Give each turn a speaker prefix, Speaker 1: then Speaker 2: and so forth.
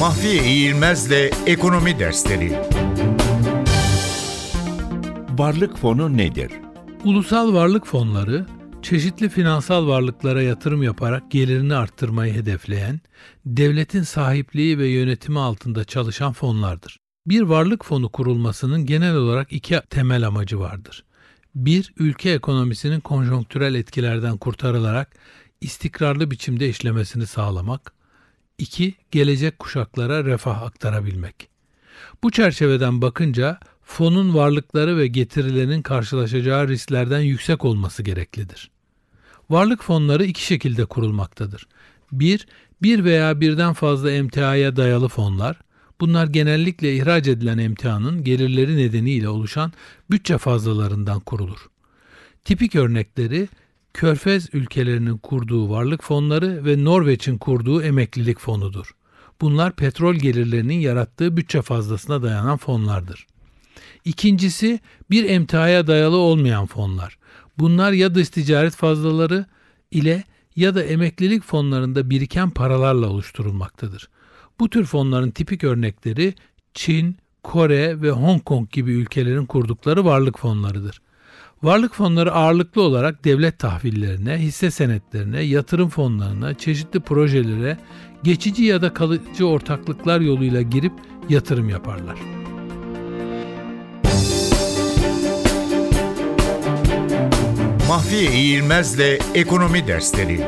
Speaker 1: Mahfiye İğilmez'le Ekonomi Dersleri
Speaker 2: Varlık fonu nedir?
Speaker 3: Ulusal varlık fonları, çeşitli finansal varlıklara yatırım yaparak gelirini arttırmayı hedefleyen, devletin sahipliği ve yönetimi altında çalışan fonlardır. Bir varlık fonu kurulmasının genel olarak iki temel amacı vardır. Bir, ülke ekonomisinin konjonktürel etkilerden kurtarılarak istikrarlı biçimde işlemesini sağlamak. İki, gelecek kuşaklara refah aktarabilmek. Bu çerçeveden bakınca fonun varlıkları ve getirilerinin karşılaşacağı risklerden yüksek olması gereklidir. Varlık fonları iki şekilde kurulmaktadır. Bir, bir veya birden fazla emtiaya dayalı fonlar. Bunlar genellikle ihraç edilen emtianın gelirleri nedeniyle oluşan bütçe fazlalarından kurulur. Tipik örnekleri Körfez ülkelerinin kurduğu varlık fonları ve Norveç'in kurduğu emeklilik fonudur. Bunlar petrol gelirlerinin yarattığı bütçe fazlasına dayanan fonlardır. İkincisi bir emtiaya dayalı olmayan fonlar. Bunlar ya dış ticaret fazlaları ile ya da emeklilik fonlarında biriken paralarla oluşturulmaktadır. Bu tür fonların tipik örnekleri Çin, Kore ve Hong Kong gibi ülkelerin kurdukları varlık fonlarıdır. Varlık fonları ağırlıklı olarak devlet tahvillerine, hisse senetlerine, yatırım fonlarına, çeşitli projelere, geçici ya da kalıcı ortaklıklar yoluyla girip yatırım yaparlar.
Speaker 1: Mahfiye İğilmez'le Ekonomi Dersleri